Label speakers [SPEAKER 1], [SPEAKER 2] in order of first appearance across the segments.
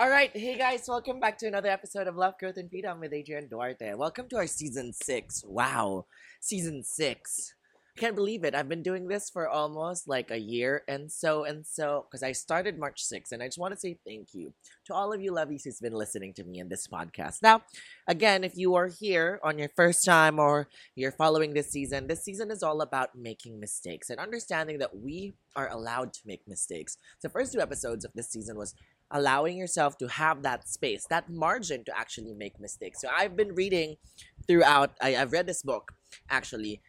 [SPEAKER 1] All right, hey guys, welcome back to another episode of Love, Growth, and Freedom with Adrian Duarte. Welcome to our season six. Wow, season six. I can't believe it. I've been doing this for almost like a year and so and so because I started March 6th, and I just want to say thank you to all of you lovies who's been listening to me in this podcast. Now, again, if you are here on your first time or you're following this season, this season is all about making mistakes and understanding that we are allowed to make mistakes. The first two episodes of this season was allowing yourself to have that space, that margin to actually make mistakes. So I've been reading throughout, I, I've read this book actually.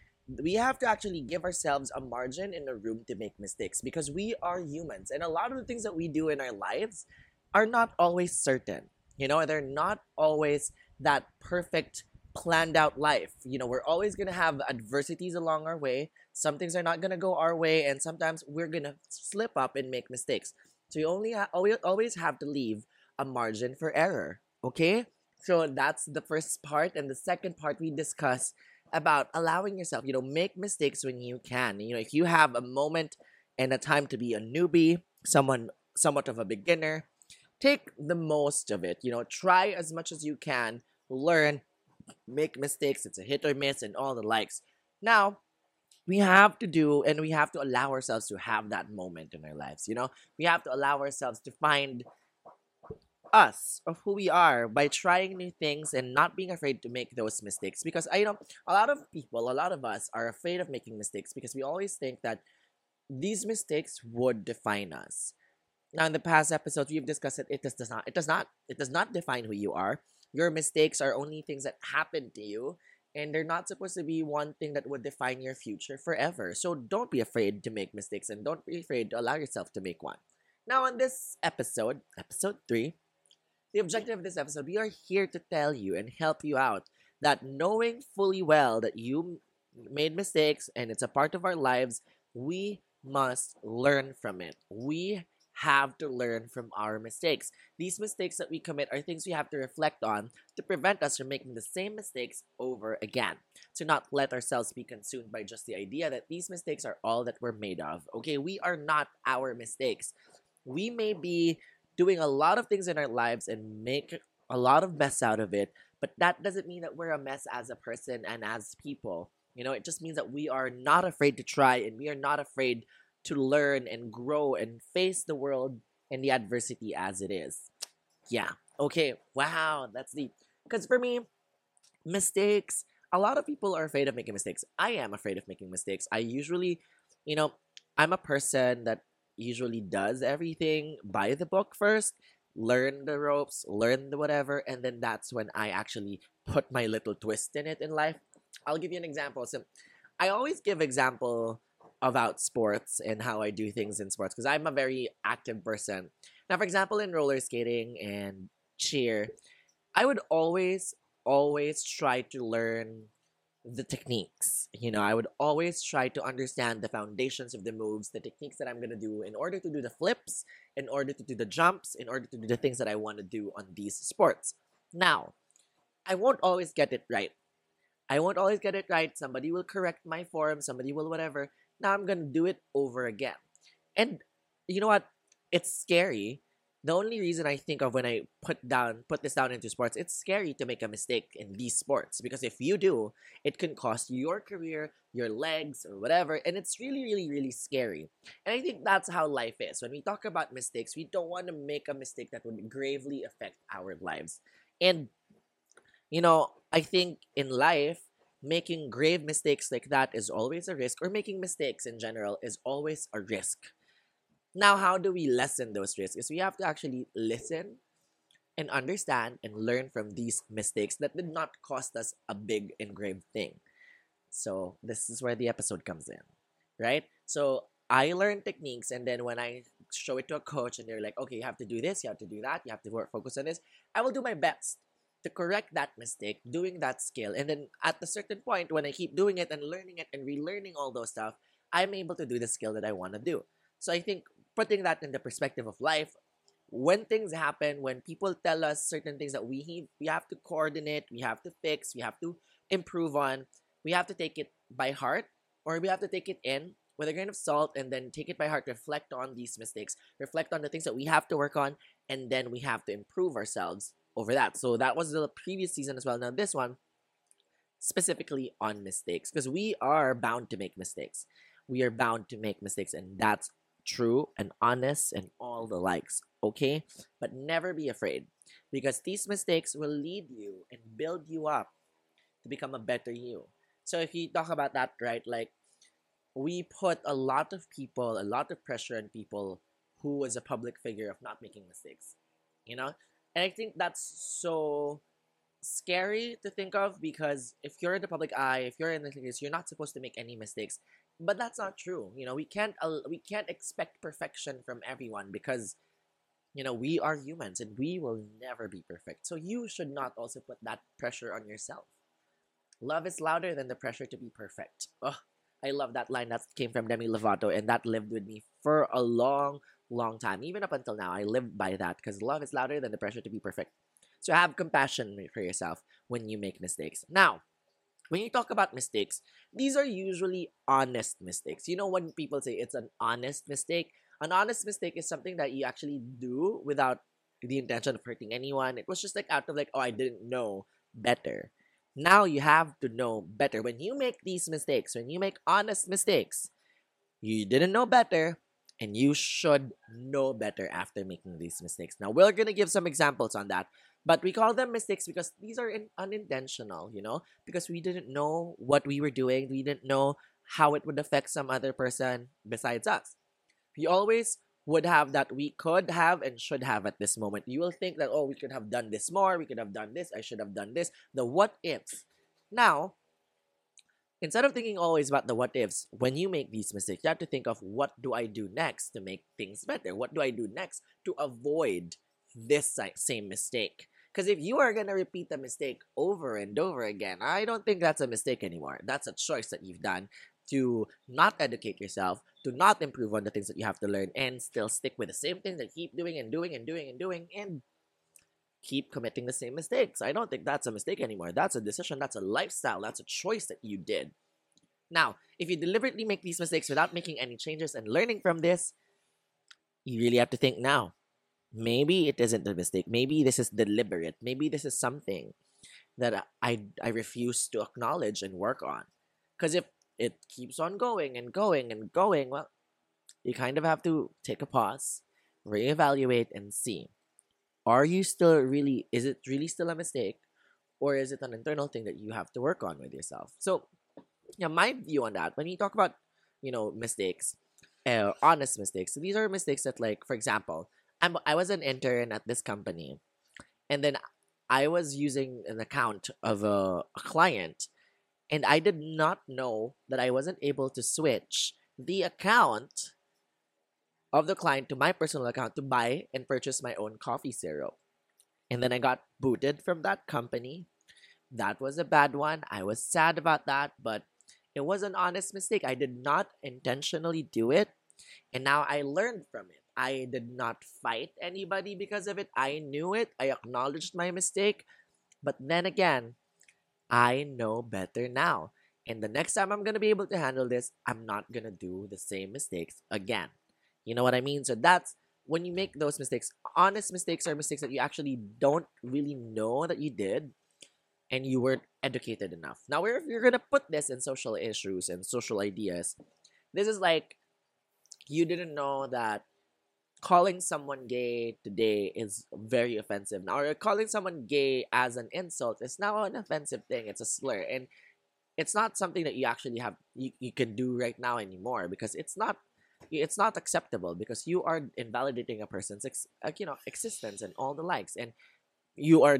[SPEAKER 1] We have to actually give ourselves a margin in a room to make mistakes because we are humans. And a lot of the things that we do in our lives are not always certain. You know, they're not always that perfect planned out life. You know, we're always going to have adversities along our way. Some things are not going to go our way, and sometimes we're going to slip up and make mistakes. So you only ha- always always have to leave a margin for error. Okay? So that's the first part, and the second part we discuss about allowing yourself, you know, make mistakes when you can. You know, if you have a moment and a time to be a newbie, someone somewhat of a beginner, take the most of it. You know, try as much as you can, learn, make mistakes. It's a hit or miss, and all the likes. Now, we have to do and we have to allow ourselves to have that moment in our lives you know? We have to allow ourselves to find us of who we are by trying new things and not being afraid to make those mistakes. Because i you know a lot of people a lot of us are afraid of making mistakes because we always think that these mistakes would define us. Now in the past episodes we've discussed it it does, does not it does not it does not define who you are. Your mistakes are only things that happen to you and they're not supposed to be one thing that would define your future forever. So don't be afraid to make mistakes and don't be afraid to allow yourself to make one. Now, on this episode, episode 3, the objective of this episode, we are here to tell you and help you out that knowing fully well that you made mistakes and it's a part of our lives, we must learn from it. We have to learn from our mistakes. These mistakes that we commit are things we have to reflect on to prevent us from making the same mistakes over again. To not let ourselves be consumed by just the idea that these mistakes are all that we're made of. Okay, we are not our mistakes. We may be doing a lot of things in our lives and make a lot of mess out of it, but that doesn't mean that we're a mess as a person and as people. You know, it just means that we are not afraid to try and we are not afraid to learn and grow and face the world and the adversity as it is. Yeah. Okay. Wow. That's deep. Because for me, mistakes, a lot of people are afraid of making mistakes. I am afraid of making mistakes. I usually, you know, I'm a person that usually does everything by the book first, learn the ropes, learn the whatever, and then that's when I actually put my little twist in it in life. I'll give you an example. So I always give example about sports and how I do things in sports because I'm a very active person. Now, for example, in roller skating and cheer, I would always, always try to learn the techniques. You know, I would always try to understand the foundations of the moves, the techniques that I'm going to do in order to do the flips, in order to do the jumps, in order to do the things that I want to do on these sports. Now, I won't always get it right. I won't always get it right. Somebody will correct my form, somebody will whatever. Now I'm gonna do it over again. And you know what? It's scary. The only reason I think of when I put down put this down into sports, it's scary to make a mistake in these sports because if you do, it can cost your career, your legs, or whatever, and it's really, really, really scary. And I think that's how life is. When we talk about mistakes, we don't want to make a mistake that would gravely affect our lives. And you know, I think in life, making grave mistakes like that is always a risk, or making mistakes in general is always a risk. Now, how do we lessen those risks? Is we have to actually listen and understand and learn from these mistakes that did not cost us a big and grave thing. So, this is where the episode comes in, right? So, I learn techniques, and then when I show it to a coach, and they're like, "Okay, you have to do this, you have to do that, you have to work focus on this," I will do my best to correct that mistake, doing that skill, and then at a certain point, when I keep doing it and learning it and relearning all those stuff, I'm able to do the skill that I want to do. So I think putting that in the perspective of life, when things happen, when people tell us certain things that we we have to coordinate, we have to fix, we have to improve on, we have to take it by heart or we have to take it in with a grain of salt and then take it by heart, reflect on these mistakes, reflect on the things that we have to work on, and then we have to improve ourselves over that. So that was the previous season as well. Now, this one, specifically on mistakes, because we are bound to make mistakes. We are bound to make mistakes, and that's true and honest and all the likes, okay? But never be afraid because these mistakes will lead you and build you up to become a better you. So if you talk about that, right, like we put a lot of people, a lot of pressure on people who was a public figure of not making mistakes, you know? And I think that's so scary to think of because if you're in the public eye, if you're in the news, you're not supposed to make any mistakes. But that's not true. You know, we can't we can't expect perfection from everyone because you know, we are humans and we will never be perfect. So you should not also put that pressure on yourself. Love is louder than the pressure to be perfect. Oh, I love that line that came from Demi Lovato, and that lived with me for a long, long time. Even up until now, I live by that because love is louder than the pressure to be perfect. So have compassion for yourself when you make mistakes. Now, when you talk about mistakes, these are usually honest mistakes. You know when people say it's an honest mistake? An honest mistake is something that you actually do without the intention of hurting anyone. It was just like out of like, oh, I didn't know better. Now you have to know better. When you make these mistakes, when you make honest mistakes, you didn't know better, and you should know better after making these mistakes. Now, we're going to give some examples on that, but we call them mistakes because these are in, unintentional, you know, because we didn't know what we were doing, we didn't know how it would affect some other person besides us. We always would have that we could have and should have at this moment. You will think that, oh, we could have done this more, we could have done this, I should have done this. The what ifs. Now, instead of thinking always about the what ifs, when you make these mistakes, you have to think of what do I do next to make things better? What do I do next to avoid this same mistake? Because if you are going to repeat the mistake over and over again, I don't think that's a mistake anymore. That's a choice that you've done to not educate yourself, to not improve on the things that you have to learn, and still stick with the same thing that keep doing and doing and doing and doing and keep committing the same mistakes. I don't think that's a mistake anymore. That's a decision, that's a lifestyle, that's a choice that you did. Now, if you deliberately make these mistakes without making any changes and learning from this, you really have to think now. Maybe it isn't a mistake. Maybe this is deliberate. Maybe this is something that I, I refuse to acknowledge and work on. Because if it keeps on going and going and going, well, you kind of have to take a pause, reevaluate, and see are you still really, is it really still a mistake? Or is it an internal thing that you have to work on with yourself? So, yeah, my view on that, when you talk about, you know, mistakes, uh, honest mistakes, so these are mistakes that, like, for example, I'm, I was an intern at this company, and then I was using an account of a, a client, and I did not know that I wasn't able to switch the account of the client to my personal account to buy and purchase my own coffee syrup. And then I got booted from that company. That was a bad one. I was sad about that, but it was an honest mistake. I did not intentionally do it. And now I learned from it. I did not fight anybody because of it. I knew it. I acknowledged my mistake. But then again, I know better now. And the next time I'm going to be able to handle this, I'm not going to do the same mistakes again. You know what I mean? So that's when you make those mistakes. Honest mistakes are mistakes that you actually don't really know that you did and you weren't educated enough. Now, if you're to put this in social issues and social ideas, this is like you didn't know that calling someone gay today is very offensive now or calling someone gay as an insult is now an offensive thing it's a slur and it's not something that you actually have you, you can do right now anymore because it's not it's not acceptable because you are invalidating a person's ex, you know existence and all the likes and you are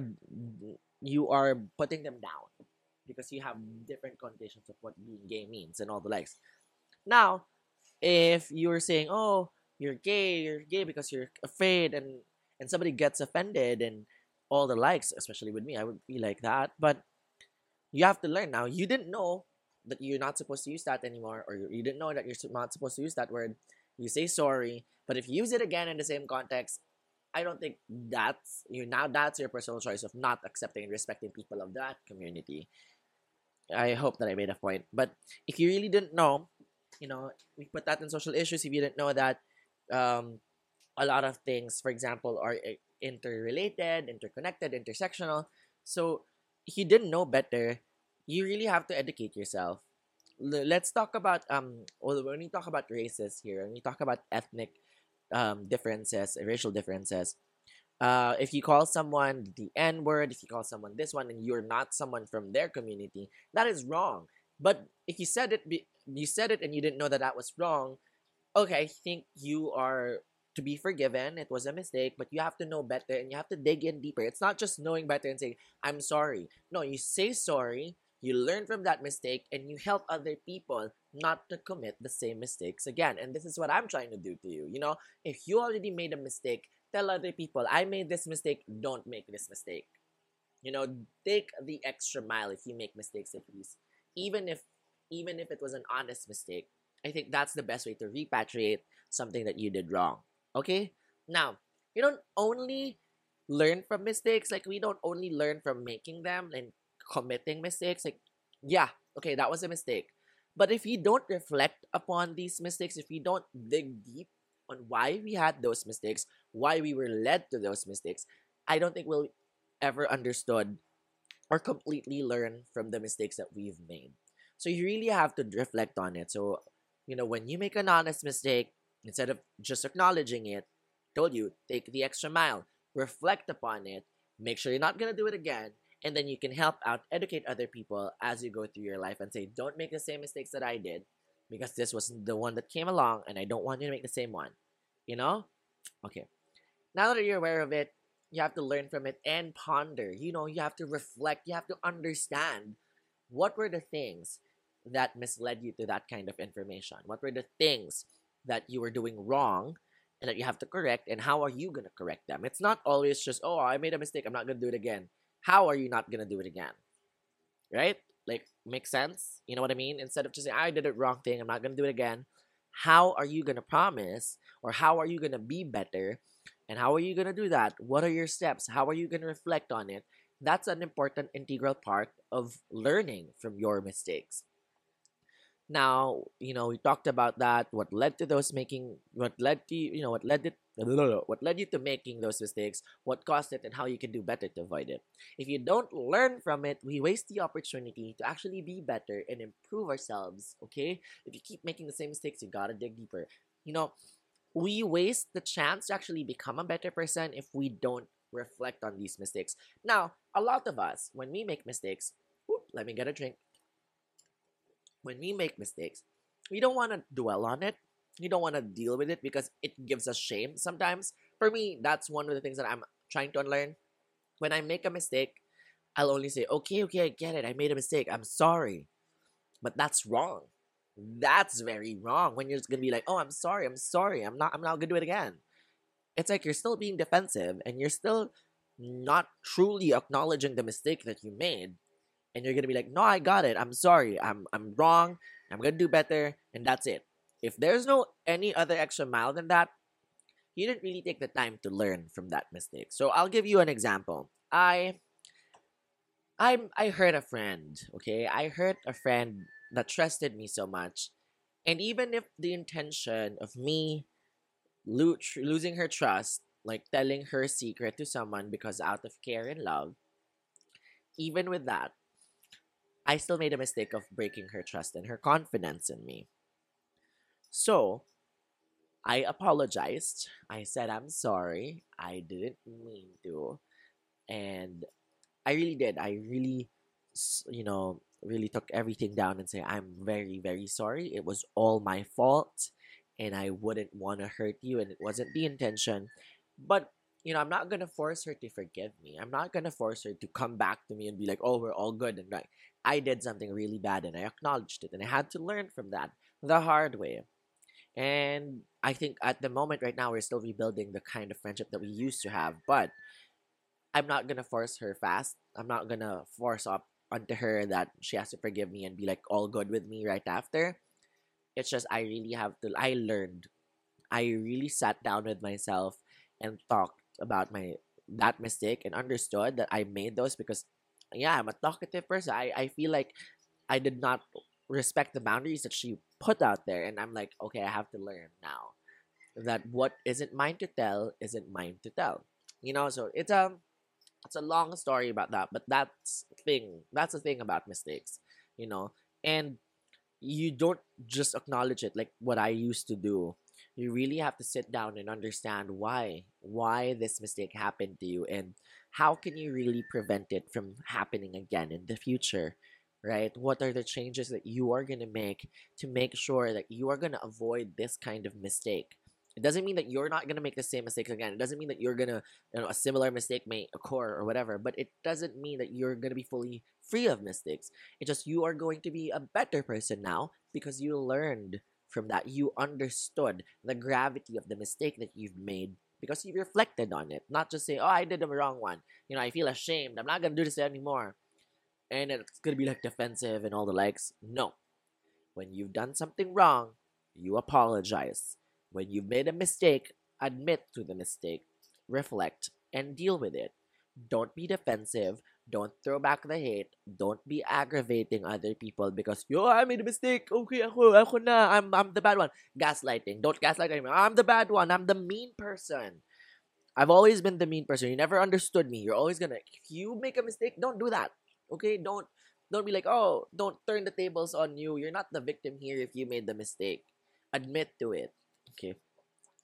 [SPEAKER 1] you are putting them down because you have different connotations of what being gay means and all the likes now if you're saying, "Oh, you're gay, you're gay because you're afraid," and and somebody gets offended and all the likes, especially with me, I would be like that. But you have to learn now. You didn't know that you're not supposed to use that anymore, or you didn't know that you're not supposed to use that word. You say sorry, but if you use it again in the same context, I don't think that's you now that's your personal choice of not accepting and respecting people of that community. I hope that I made a point. But if you really didn't know, you know, we put that in social issues. If you didn't know that um, a lot of things, for example, are eh, interrelated, interconnected, intersectional. So if you didn't know better, you really have to educate yourself. L- let's talk about um well, when we talk about races here, when we talk about ethnic um differences, racial differences. Uh, if you call someone the N word, if you call someone this one, and you're not someone from their community, that is wrong. But if you said it, be, you said it, and you didn't know that that was wrong, okay, I think you are to be forgiven. It was a mistake, but you have to know better and you have to dig in deeper. It's not just knowing better and saying, I'm sorry. No, you say sorry, you learn from that mistake, and you help other people not to commit the same mistakes again. And this is what I'm trying to do to you. You know, if you already made a mistake, tell other people, I made this mistake, don't make this mistake. You know, take the extra mile if you make mistakes at least. Even if even if it was an honest mistake, I think that's the best way to repatriate something that you did wrong. Okay? Now, you don't only learn from mistakes, like we don't only learn from making them and committing mistakes. Like, yeah, okay, that was a mistake. But if you don't reflect upon these mistakes, if you don't dig deep on why we had those mistakes, why we were led to those mistakes, I don't think we'll ever understood or completely learn from the mistakes that we've made. So you really have to reflect on it. So, you know, when you make an honest mistake, Instead of just acknowledging it, told you, take the extra mile, reflect upon it, make sure you're not going to do it again, and then you can help out, educate other people as you go through your life and say, don't make the same mistakes that I did because this was the one that came along and I don't want you to make the same one. You know? Okay. Now that you're aware of it, you have to learn from it and ponder. You know, you have to reflect, you have to understand what were the things that misled you to that kind of information? What were the things that you were doing wrong and that you have to correct and how are you going to correct them it's not always just oh i made a mistake i'm not going to do it again how are you not to do it again? Right? Like makes sense? You know what i mean? Instead of just saying i did it wrong thing i'm not to do it again. How are you to promise or how are you to be better and how are you to do that? What are your steps? How are you to reflect on it? That's an important integral part of learning from your mistakes. Now you know we talked about that what led to those making what led to you know what led it what led you to making those mistakes? What caused it and how you can do better to avoid it? If you don't learn from it we waste the opportunity to actually be better and improve ourselves okay? If you keep making the same mistakes you gotta dig deeper. You know we waste the chance to actually become a better person if we don't reflect on these mistakes. Now a lot of us when we make mistakes whoop, let me get a drink. When we make mistakes, we don't want to dwell on it. We don't want to deal with it because it gives us shame sometimes. For me, that's one of the things that I'm trying to unlearn. When I make a mistake, I'll only say, okay, okay, I get it. I made a mistake. I'm sorry. But that's wrong. That's very wrong. When you're just gonna be like, oh, I'm sorry, I'm sorry, I'm not I'm not gonna do it again. It's like you're still being defensive and you're still not truly acknowledging the mistake that you made and you're gonna be like, no, I got it. I'm sorry. I'm I'm wrong. I'm gonna do better, and that's it. If there's no any other extra mile than that, you didn't really take the time to learn from that mistake. So I'll give you an example. I I I hurt a friend. Okay, I hurt a friend that trusted me so much, and even if the intention of me lo- losing her trust, like telling her secret to someone because out of care and love, even with that, I still made a mistake of breaking her trust and her confidence in me. So, I apologized. I said, I'm sorry. I didn't mean to. And I really did. I really, you know, really took everything down and say, I'm very, very sorry. It was all my fault. And I wouldn't want to hurt you. And it wasn't the intention. But you know, I'm not gonna force her to forgive me. I'm not gonna force her to come back to me and be like, "Oh, we're all good." And like, I did something really bad, and I acknowledged it, and I had to learn from that the hard way. And I think at the moment right now we're still rebuilding the kind of friendship that we used to have, but I'm not gonna force her fast. I'm not gonna force up onto her that she has to forgive me and be like all good with me right after. It's just I really have to I learned. I really sat down with myself and talked about my that mistake and understood that I made those because yeah, I'm a talkative person. I, I feel like I did not respect the boundaries that she put out there and I'm like, okay, I have to learn now that what isn't mine to tell isn't mine to tell. You know, so it's a it's a long story about that, but that's thing that's the thing about mistakes, you know. And you don't just acknowledge it like what I used to do. You really have to sit down and understand why why this mistake happened to you and how can you really prevent it from happening again in the future right? What are the changes that you are going to make to make sure that you are going to avoid this kind of mistake? It doesn't mean that you're not going to make the same mistakes again. It doesn't mean that you're going to you know a similar mistake may occur or whatever but it doesn't mean that you're going to be fully free of mistakes. It's just you are going to be a better person now because you learned from that. You understood the gravity of the mistake that you've made because you reflected on it not just say oh i did the wrong one. You know i feel ashamed. I'm not going to do this anymore and it's to be like defensive and all the likes no when you've done something wrong you apologize when you've made a mistake admit to the mistake reflect and deal with it don't be defensive don't throw back the hate. Don't be aggravating other people because yo, I made a mistake. Okay, ako, ako na. I'm I'm the bad one. Gaslighting. Don't gaslight anyone. I'm the bad one. I'm the mean person. I've always been the mean person. You never understood me. You're always gonna if you make a mistake, don't do that. Okay? Don't don't be like, oh, don't turn the tables on you. You're not the victim here if you made the mistake. Admit to it. Okay.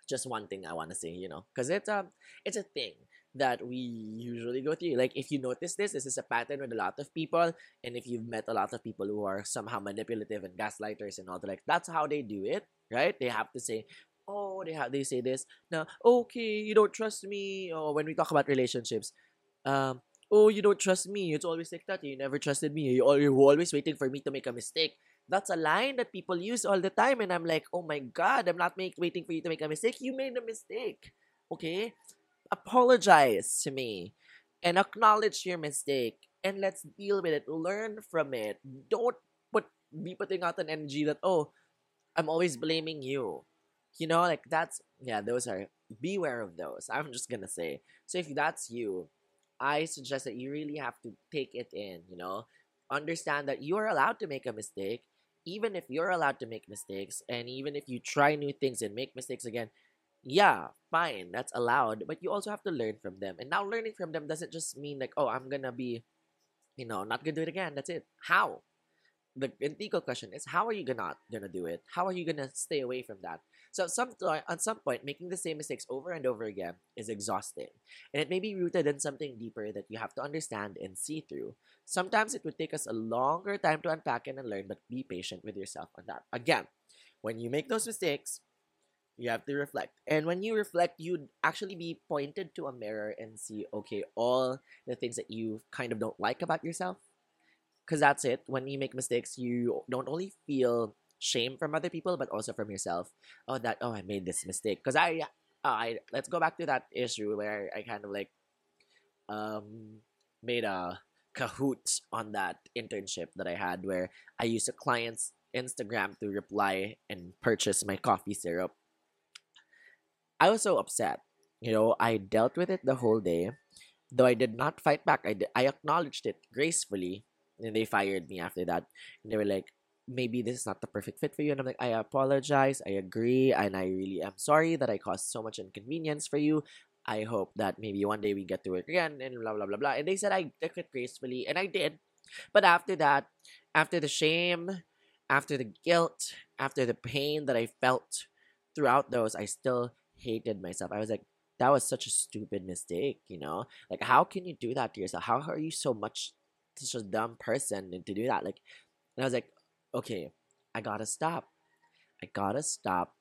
[SPEAKER 1] Just one thing I wanna say, you know. Because it's a it's a thing that we usually go through. Like if you notice this, this is a pattern with a lot of people, and if you've met a lot of people who are somehow manipulative and gaslighters and all that, like that's how they do it, right? They have to say, oh, they have they say this now. Okay, you don't trust me. Or when we talk about relationships, um, oh, you don't trust me. It's always like that. You never trusted me. You're always waiting for me to make a mistake. That's a line that people use all the time, and I'm like, oh my god, I'm not make, waiting for you to make a mistake. You made a mistake. Okay, apologize to me and acknowledge your mistake and let's deal with it learn from it don't put be putting out an energy that oh i'm always blaming you you know like that's yeah those are beware of those i'm just gonna say so if that's you i suggest that you really have to take it in you know understand that you are allowed to make a mistake even if you're allowed to make mistakes and even if you try new things and make mistakes again yeah, fine, that's allowed, but you also have to learn from them. And now learning from them doesn't just mean like, oh, I'm gonna be, you know, not gonna do it again. That's it. How? The integral question is, how are you gonna gonna do it? How are you gonna stay away from that? So some at some point, making the same mistakes over and over again is exhausting, and it may be rooted in something deeper that you have to understand and see through. Sometimes it would take us a longer time to unpack and learn, but be patient with yourself on that. Again, when you make those mistakes, you have to reflect. And when you reflect, you'd actually be pointed to a mirror and see, okay, all the things that you kind of don't like about yourself. Because that's it. When you make mistakes, you don't only feel shame from other people, but also from yourself. Oh, that, oh, I made this mistake. Because I, uh, I, let's go back to that issue where I kind of like, um, made a Kahoot on that internship that I had where I used a client's Instagram to reply and purchase my coffee syrup I was so upset. You know, I dealt with it the whole day. Though I did not fight back, I, did, I acknowledged it gracefully. And they fired me after that. And they were like, maybe this is not the perfect fit for you. And I'm like, I apologize. I agree. And I really am sorry that I caused so much inconvenience for you. I hope that maybe one day we get to work again and blah, blah, blah, blah. And they said I took it gracefully. And I did. But after that, after the shame, after the guilt, after the pain that I felt throughout those, I still hated myself. I was like, that was such a stupid mistake, you know? Like, how can you do that to yourself? How are you so much such a dumb person to do that? Like, and I was like, okay, I gotta stop. I gotta stop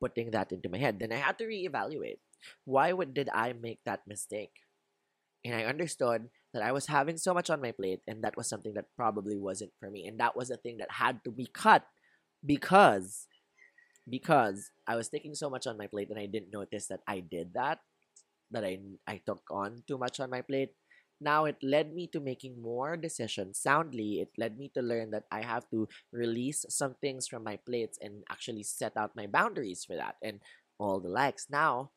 [SPEAKER 1] putting that into my head. Then I had to reevaluate. Why would did I make that mistake? And I understood that I was having so much on my plate, and that was something that probably wasn't for me. And that was a thing that had to be cut because because I was taking so much on my plate and I didn't notice that I did that, that I, I took on too much on my plate. Now it led me to making more decisions soundly. It led me to learn that I have to release some things from my plates and actually set out my boundaries for that and all the likes. Now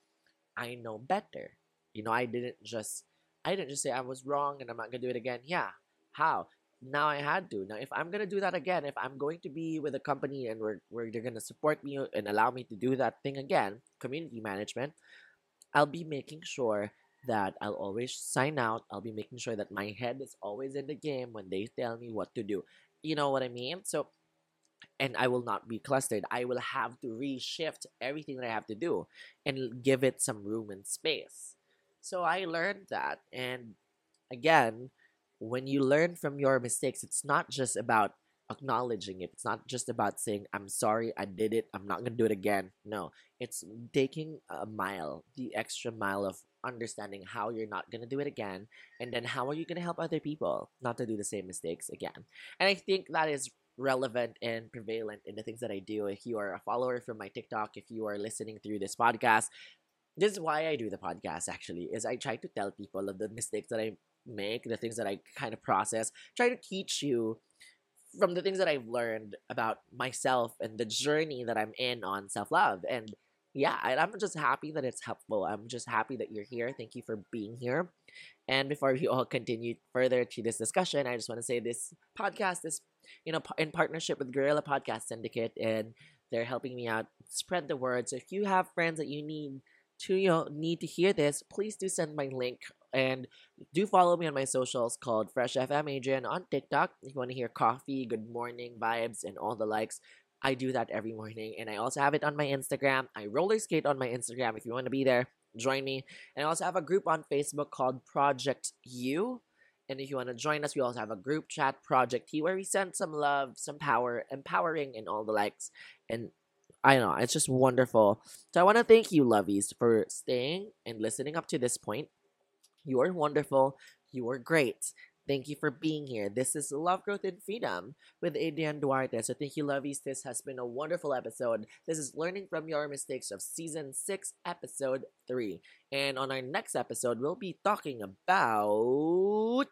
[SPEAKER 1] I know better. You know, I didn't just I didn't just say I was wrong and I'm not gonna do it again. Yeah. How? Now I had to. Now if I'm gonna do that again, if I'm going to be with a company and where, where they're gonna support me and allow me to do that thing again, community management, I'll be making sure that I'll always sign out. I'll be making sure that my head is always in the game when they tell me what to do. You know what I mean? So and I will not be clustered. I will have to reshift everything that I have to do and give it some room and space. So I learned that. And again, when you learn from your mistakes, it's not just about acknowledging it. It's not just about saying, I'm sorry, I did it, I'm not going to do it again. No, it's taking a mile, the extra mile of understanding how you're not going to do it again. And then how are you going to help other people not to do the same mistakes again? And I think that is relevant and prevalent in the things that I do. If you are a follower from my TikTok, if you are listening through this podcast, this is why I do the podcast actually, is I try to tell people of the mistakes that I make, the things that I kind of process, try to teach you from the things that I've learned about myself and the journey that I'm in on self love. And yeah, and I'm just happy that it's helpful. I'm just happy that you're here. Thank you for being here. And before we all continue further to this discussion, I just want to say this podcast is, you know, in partnership with Guerrilla Podcast Syndicate, and they're helping me out spread the word. So if you have friends that you need to, you know, need to hear this, please do send my link and do follow me on my socials called Fresh FM Adrian on TikTok. If you want to hear coffee, good morning vibes, and all the likes, I do that every morning. And I also have it on my Instagram. I roller skate on my Instagram. If you want to be there, join me. And I also have a group on Facebook called Project You. And if you want to join us, we also have a group chat, Project T, where we send some love, some power, empowering, and all the likes. And I know, it's just wonderful. So I want to thank you, lovies, for staying and listening up to this point. You are wonderful. You are great. Thank you for being here. This is Love, Growth, and Freedom with Adrian Duarte. So thank you, lovies. This has been a wonderful episode. This is Learning from Your Mistakes of Season 6, Episode 3. And on our next episode, we'll be talking about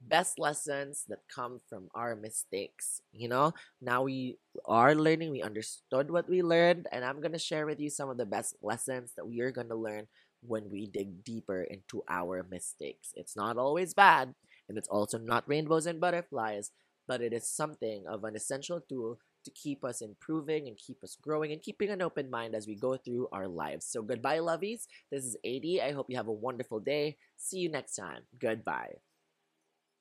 [SPEAKER 1] best lessons that come from our mistakes. You know, now we are learning, we understood what we learned, and I'm going to share with you some of the best lessons that we are going to learn when we dig deeper into our mistakes. It's not always bad, and it's also not rainbows and butterflies, but it is something of an essential tool to keep us improving and keep us growing and keeping an open mind as we go through our lives. So, goodbye, lovies. This is AD. I hope you have a wonderful day. See you next time. Goodbye.